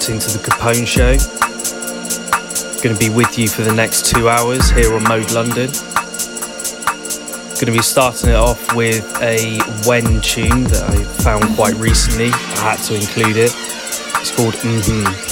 Locked into the Capone Show. Going to be with you for the next two hours here on Mode London. Going to be starting it off with a Wen tune that I found quite recently. I had to include it. It's called Mm-hmm.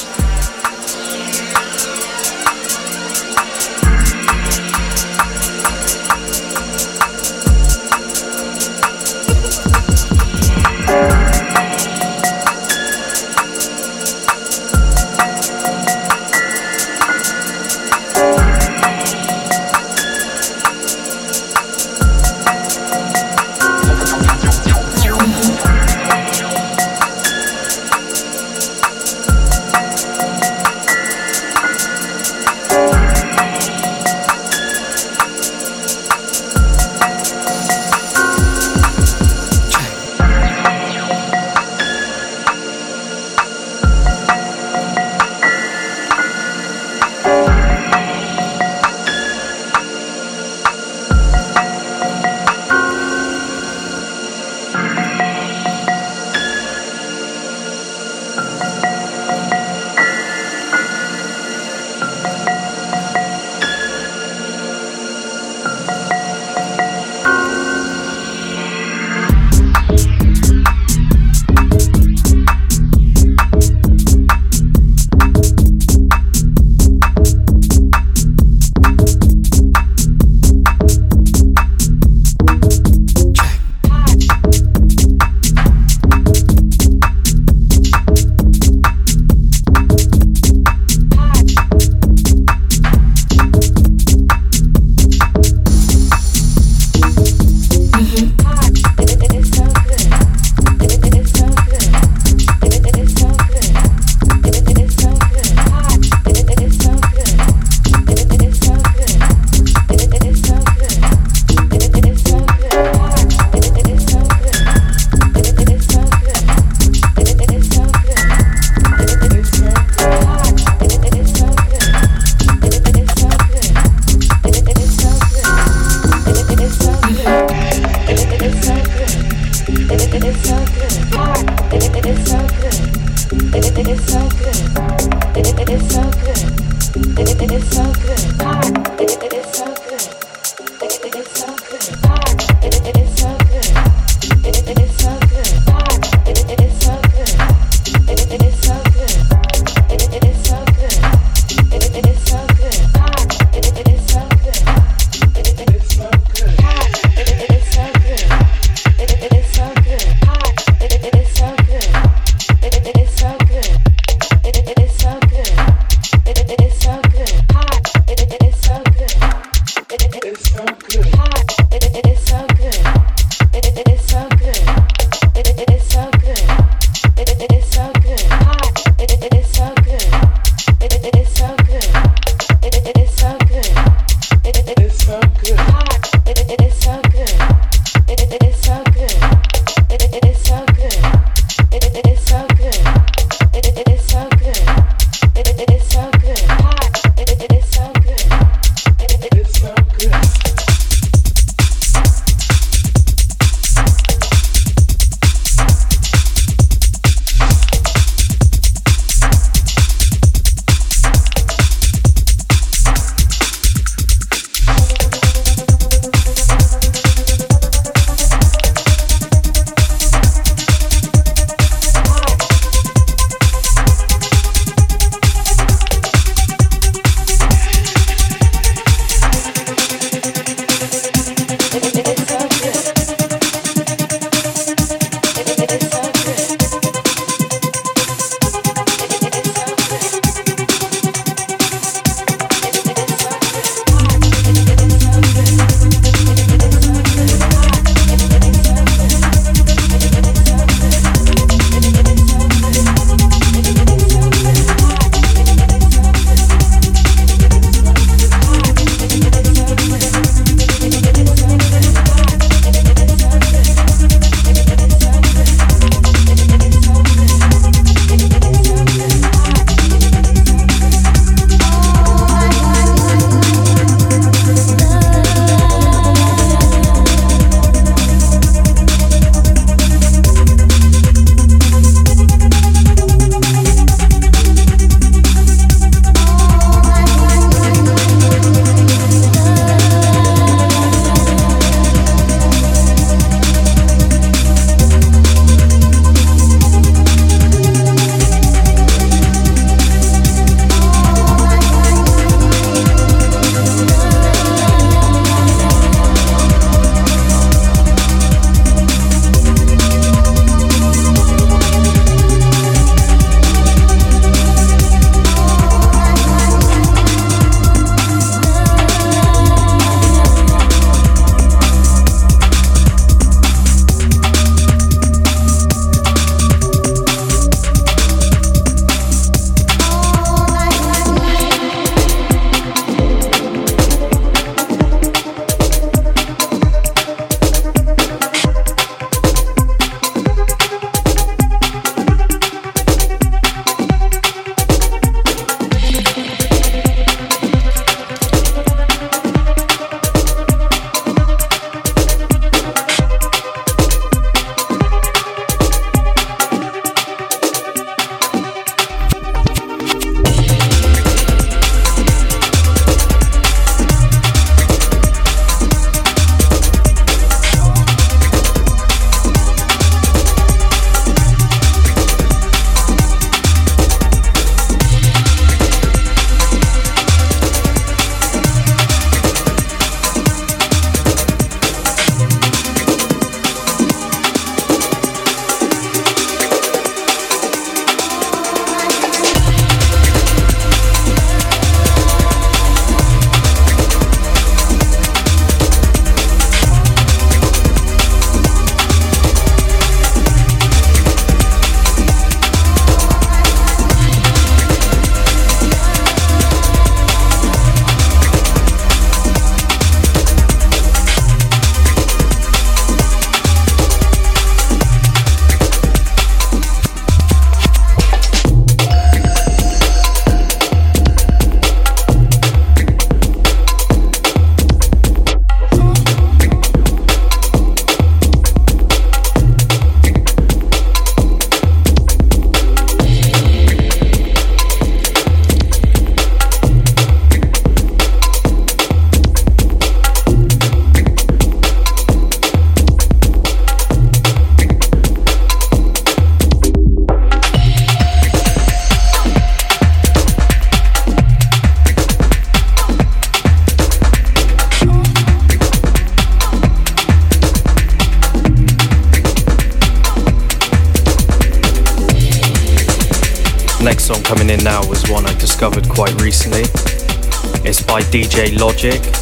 Logic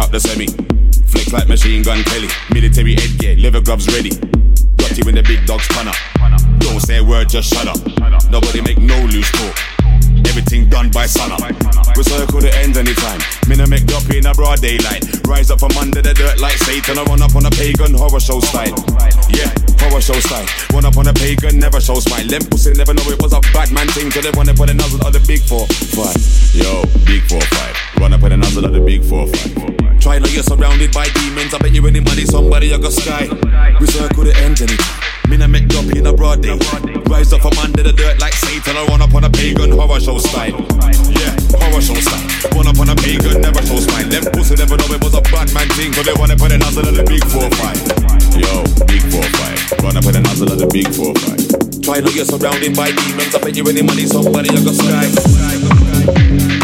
out the semi. Flick like machine gun Kelly. Military headgear, leather gloves ready. Got you when the big dogs punter. Don't say a word, just shut up. Nobody make no loose talk. Everything done by sunup. We circle the ends anytime. Minna make doppy in a broad daylight. Rise up from under the dirt like Satan. I run up on a pagan horror show style. Yeah, horror show style. Run up on a pagan, never show smile. Them pussy never know it was a bad man thing. Till they wanna put a nozzle on the big four five. Yo, big four five. Run up on a nozzle on the big four five. Try now you're surrounded by demons. I bet you any money, somebody I got sky. We circle the ends anytime. Mina make droppy in a broad day. Rise up from under the dirt like Satan. I run up on a pagan horror show style. Yeah, horror show style. Run up on a pagan, never show spine. Them pussy never know it was a bad man thing. So they wanna put a nozzle on the big four five. Yo, big four five. Run up on a nozzle on the big four five. Try you're surrounded by demons. I bet you any money, somebody I got sky.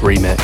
Remix.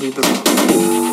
leave the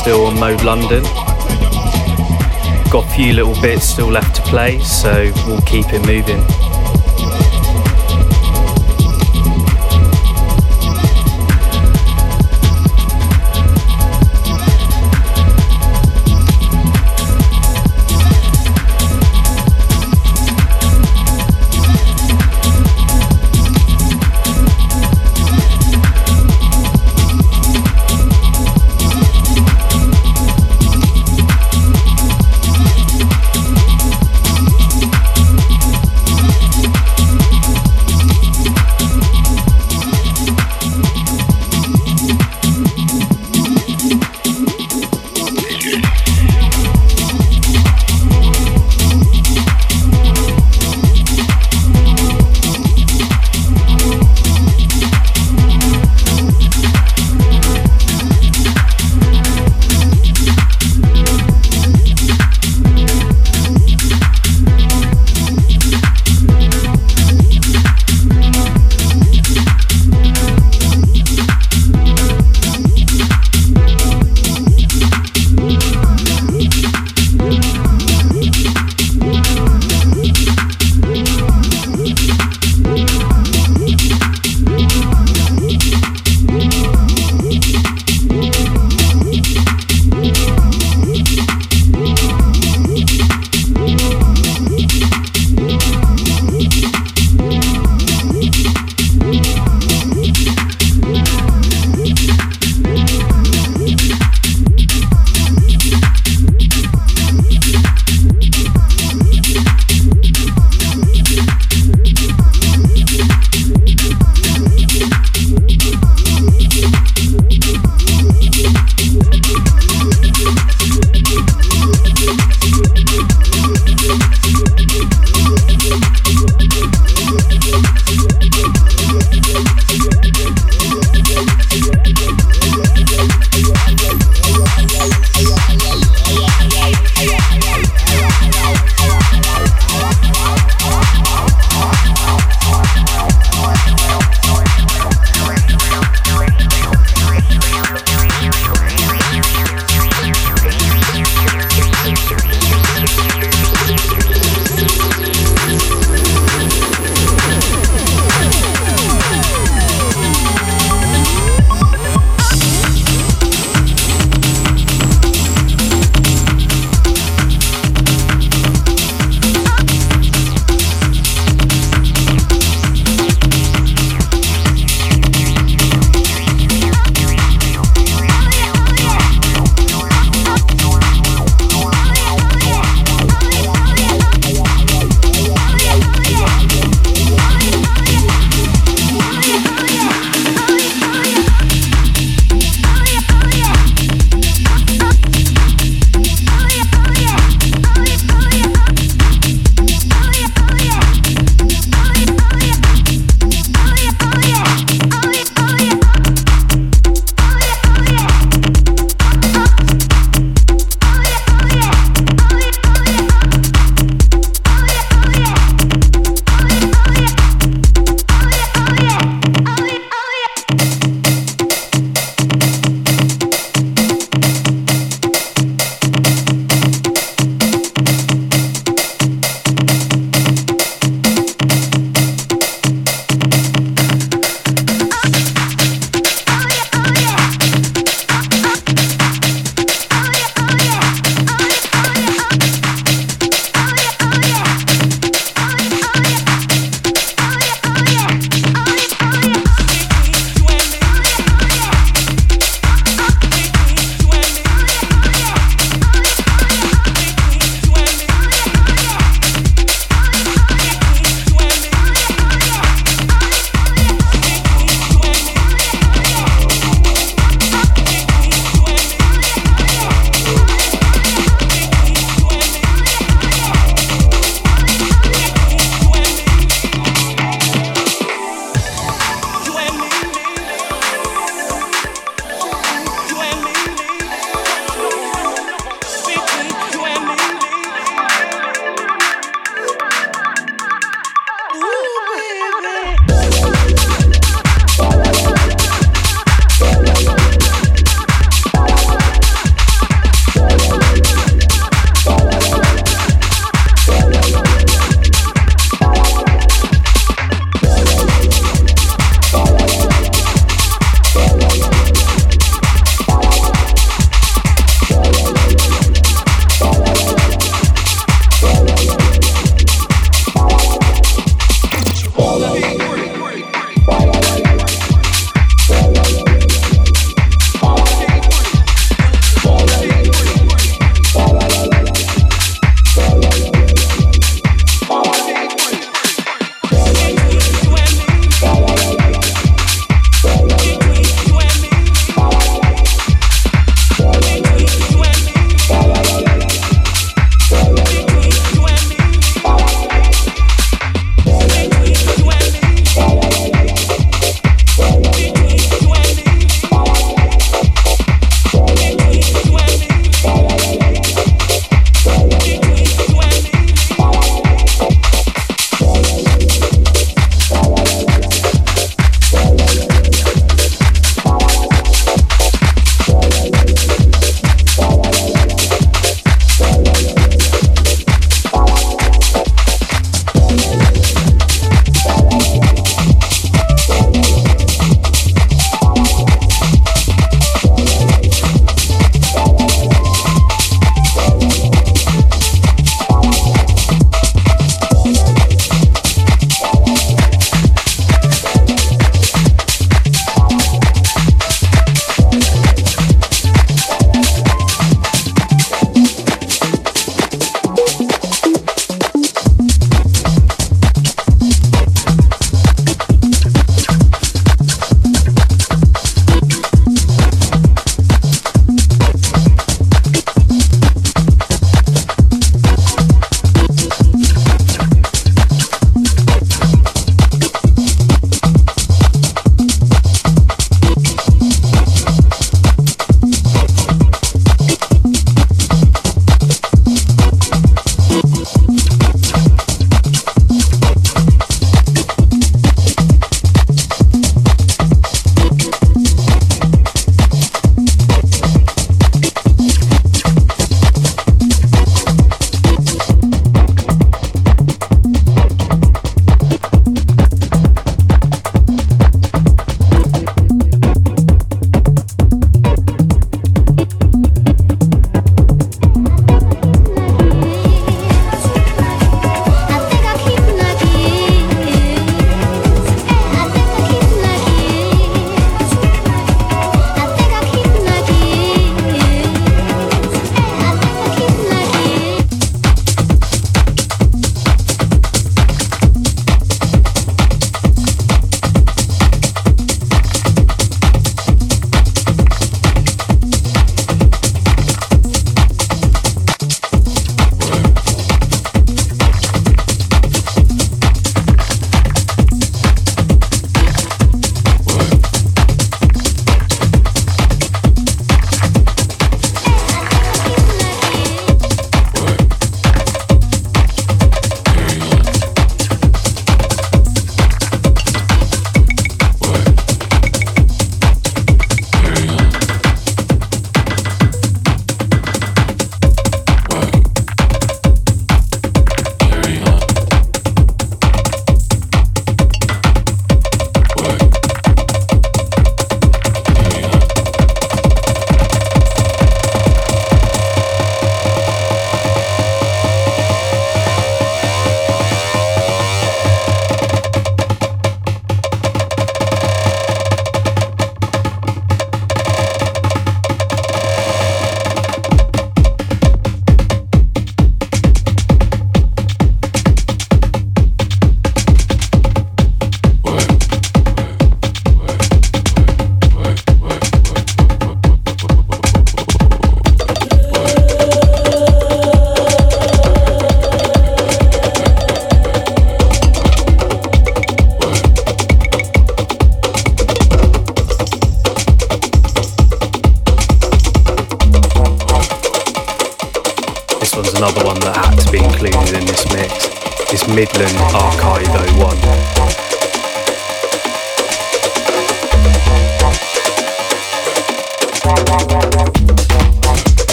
still on Mode London. Got a few little bits still left to play, so we'll keep it moving.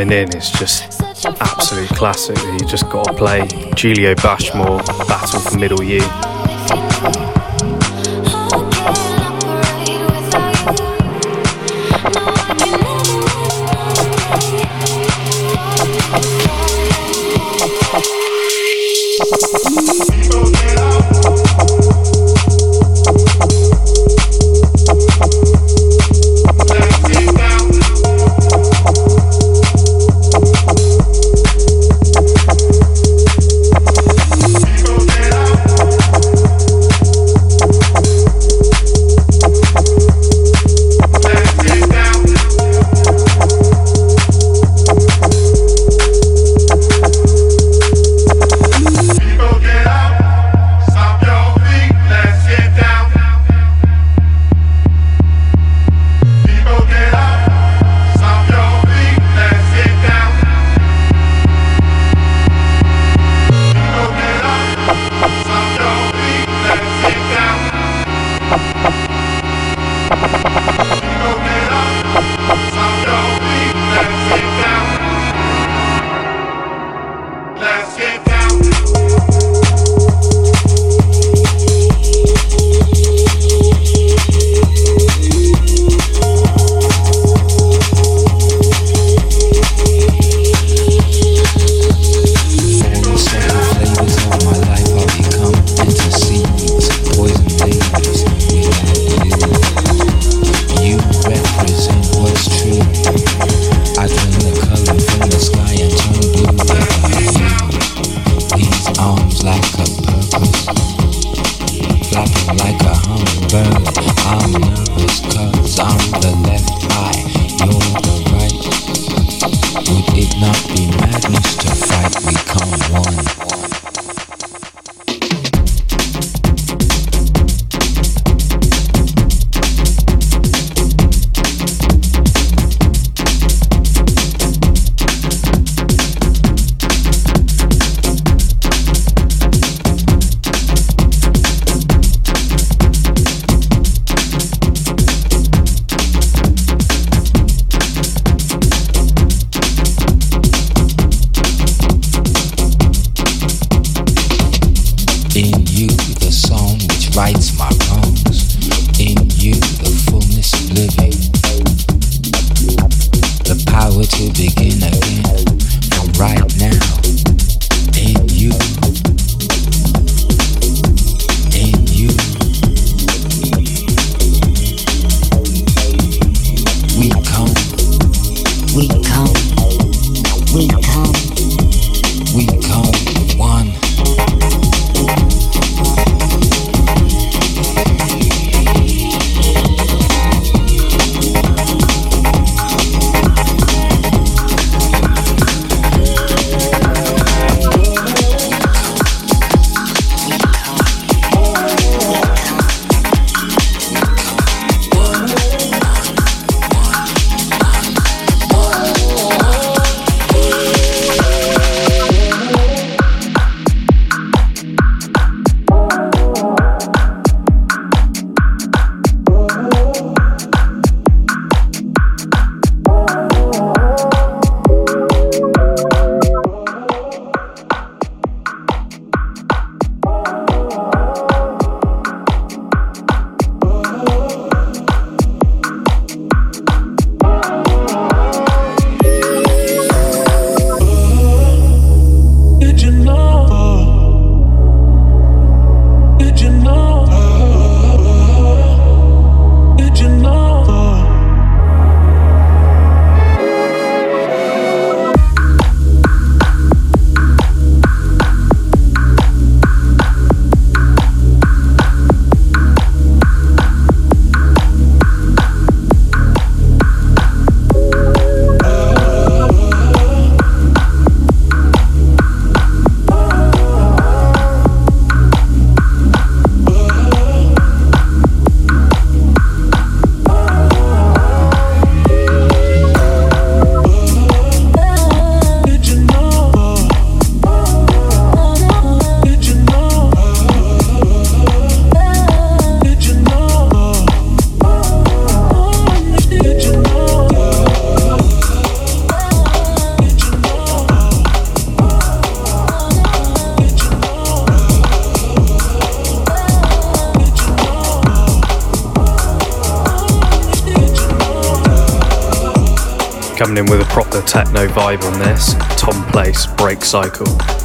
coming in is just absolute classic you just got to play. Julio Bashmore, Battle for Middle You. Get. Vibe on this. Tom Place, Break Cycle.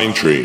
Nine Tree.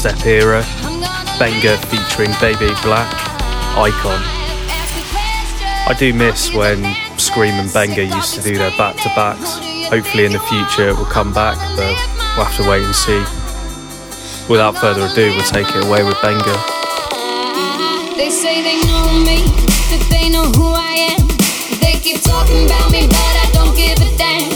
Dubstep era. Benga featuring Baby Black, Icon. I do miss when Skream and Benga used to do their back to backs. Hopefully in the future it will come back, but we'll have to wait and see. Without further ado, we'll take it away with Benga. They say they know me, that they know who I am. They keep talking about me, but I don't give a damn.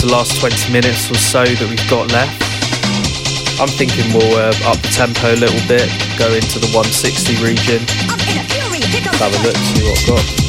The last 20 minutes or so that we've got left. I'm thinking we'll uh, up the tempo a little bit, go into the 160 region. Have a look, see what I've got.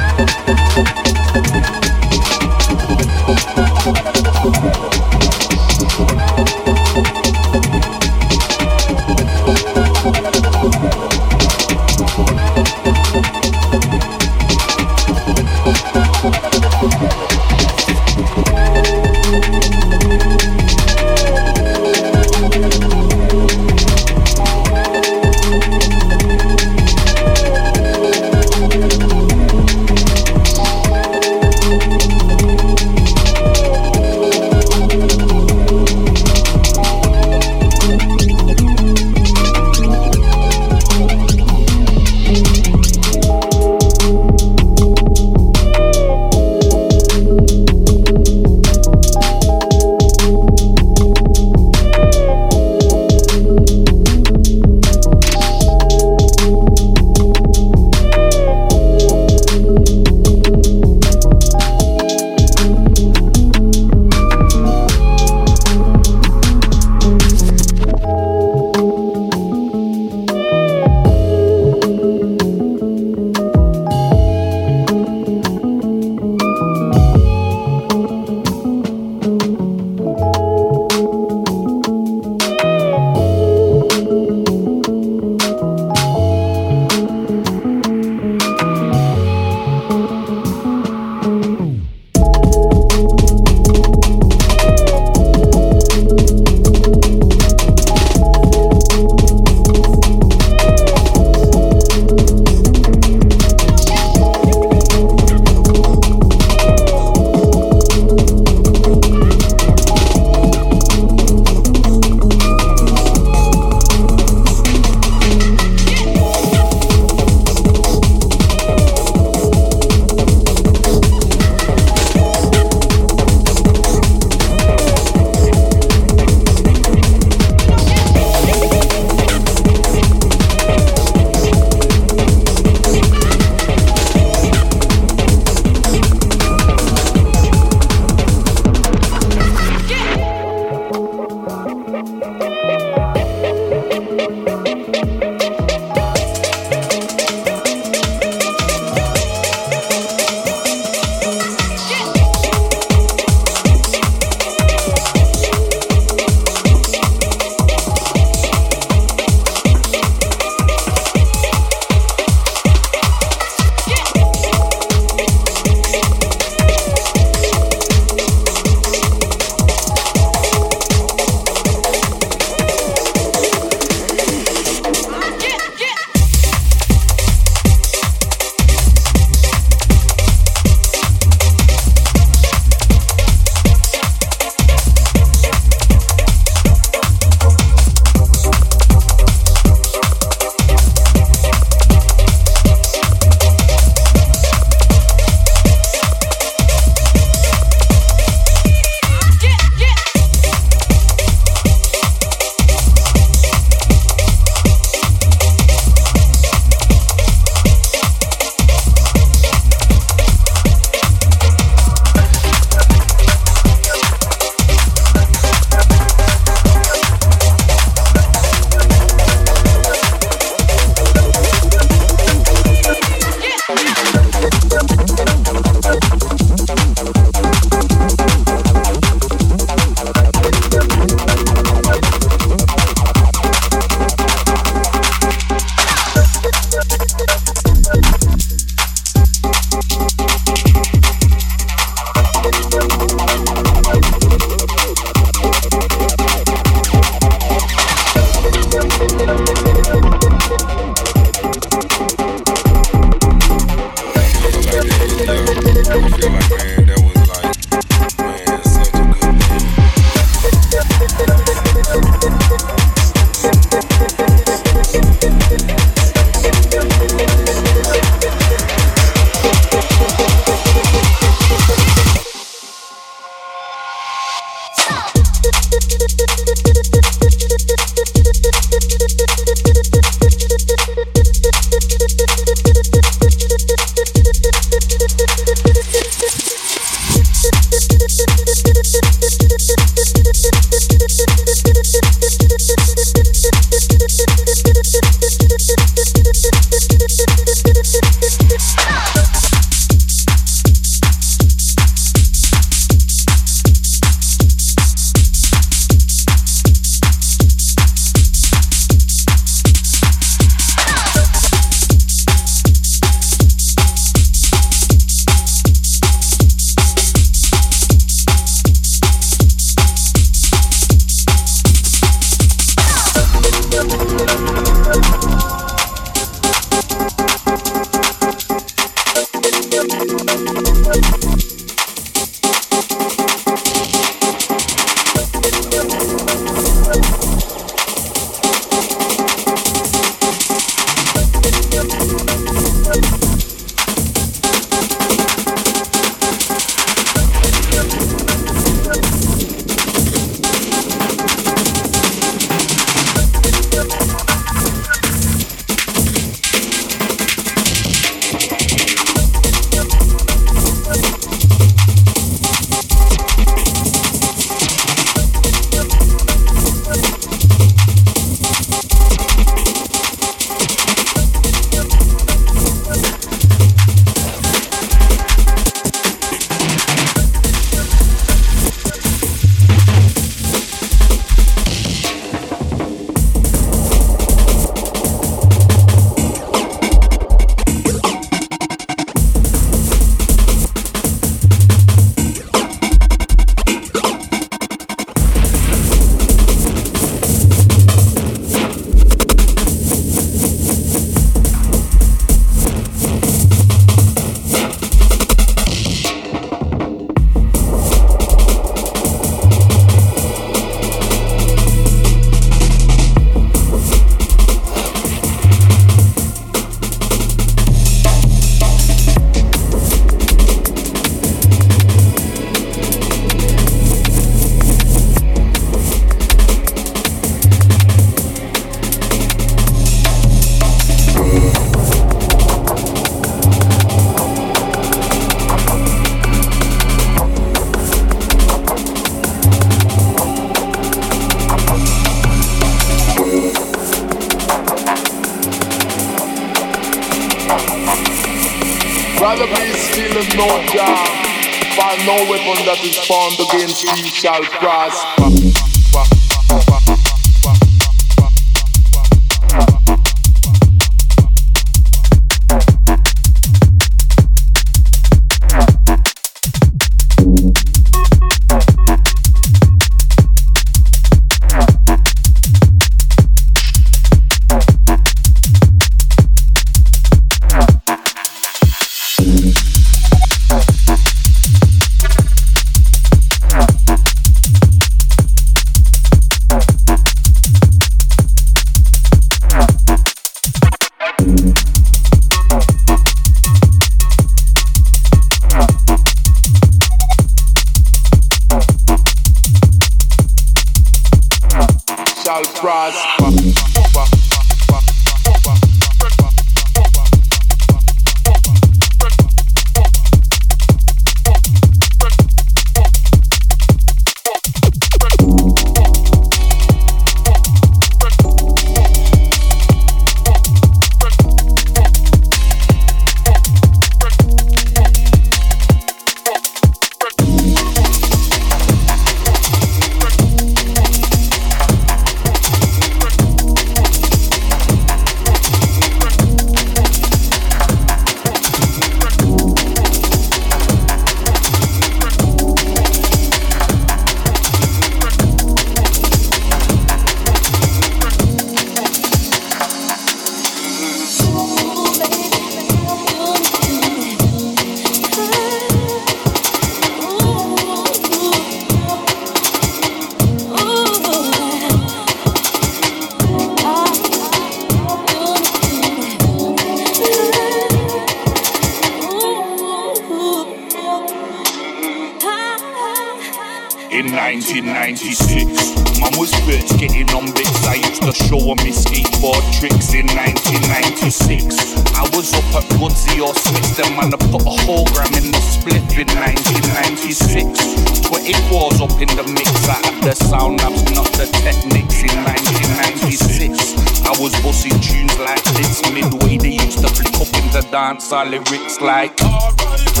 1996. 24's up in the mix, I had the sound labs, not the Technics. In 1996, I was busting tunes like this. Midway, they used to flick up in the dance, I lyrics like. R.I.P.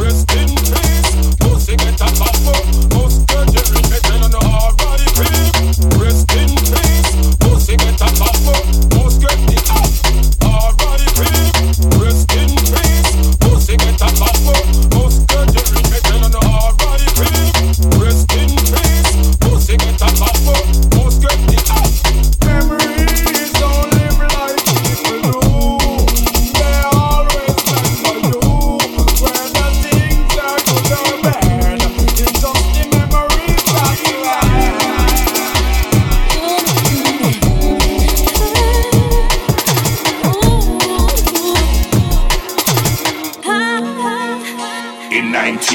Rest in peace. Pussy get a get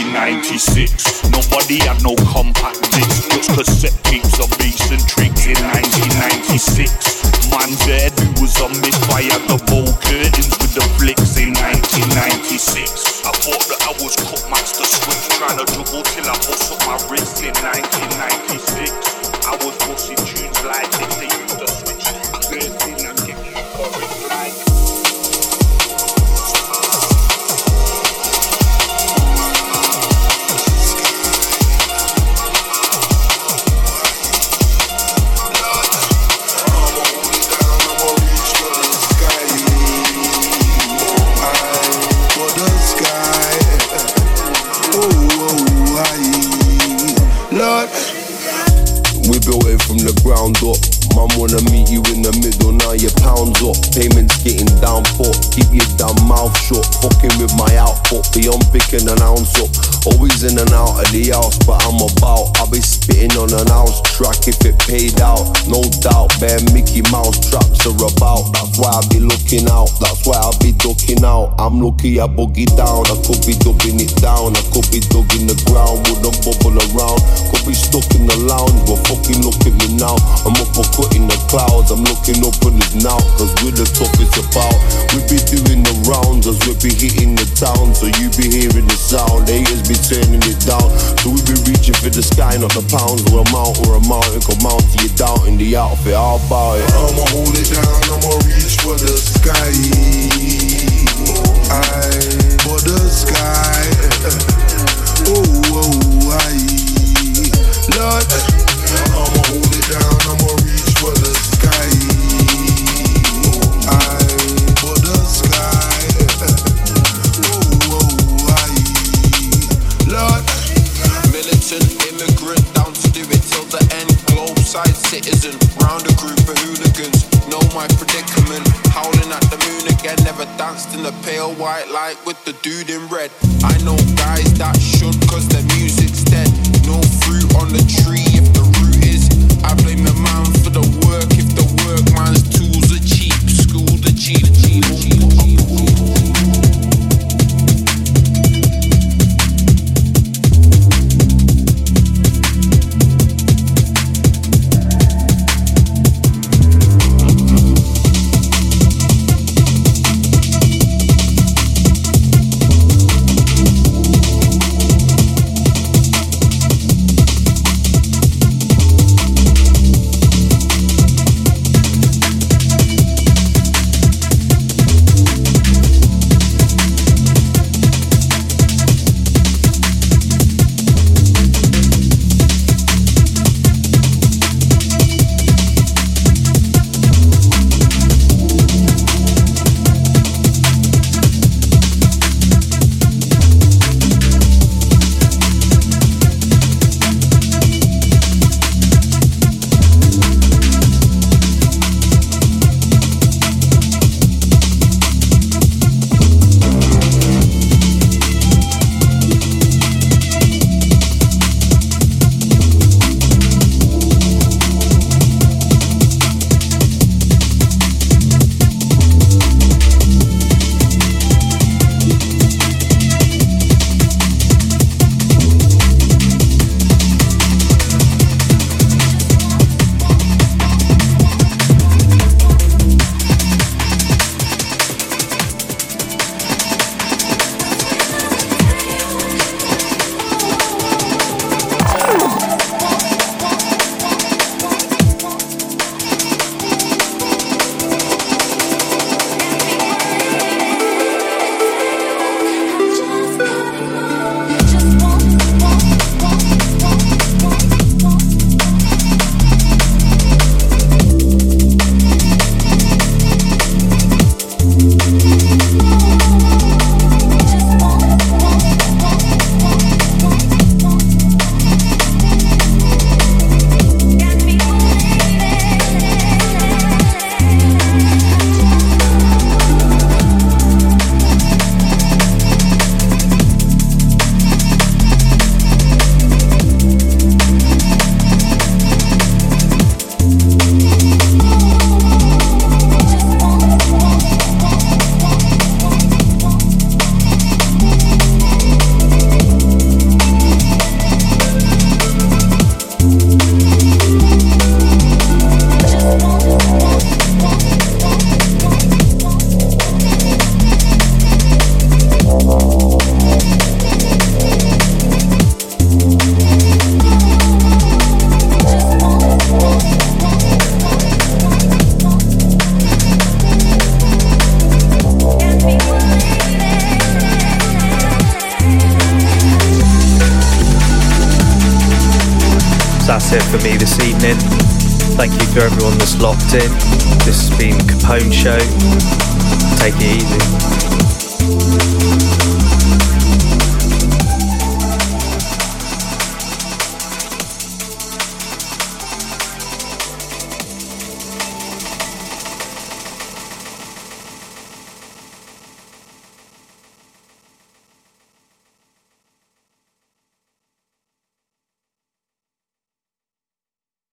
1996. Nobody had no compact discs, just cassette tapes of bass and tricks in 1996. man's head, it was on misfire, the bowl curtains with the flicks in 1996. I thought that I was Cutmaster Swift, trying to dribble till I bust up my wrist in 1996. fucking announce up Always in and out of the house, but I'm about. I'll be spitting on an house track if it paid out. No doubt, bare Mickey Mouse traps are about. That's why I be looking out, that's why I be ducking out. I'm lucky I boogie down, I could be dubbing it down. I could be dug in the ground with a bubble around. Could be stuck in the lounge, but fucking look at me now. I'm up for cutting the clouds, I'm looking up on it now, cause we're the toughest about. We be doing the rounds as we be hitting the town, so you be hearing the sound. Haters be turning it down, so we be reaching for the sky, not the pounds. Or a mount or a mountain, come mount to you down in the outfit, how about it? I'ma hold it down, I'ma reach for the sky. I for the sky. Oh, oh, I. Lord, I'ma hold it down, I'ma in the pale white light with the dude in red. I know guys that should cause their music's dead. No fruit on the tree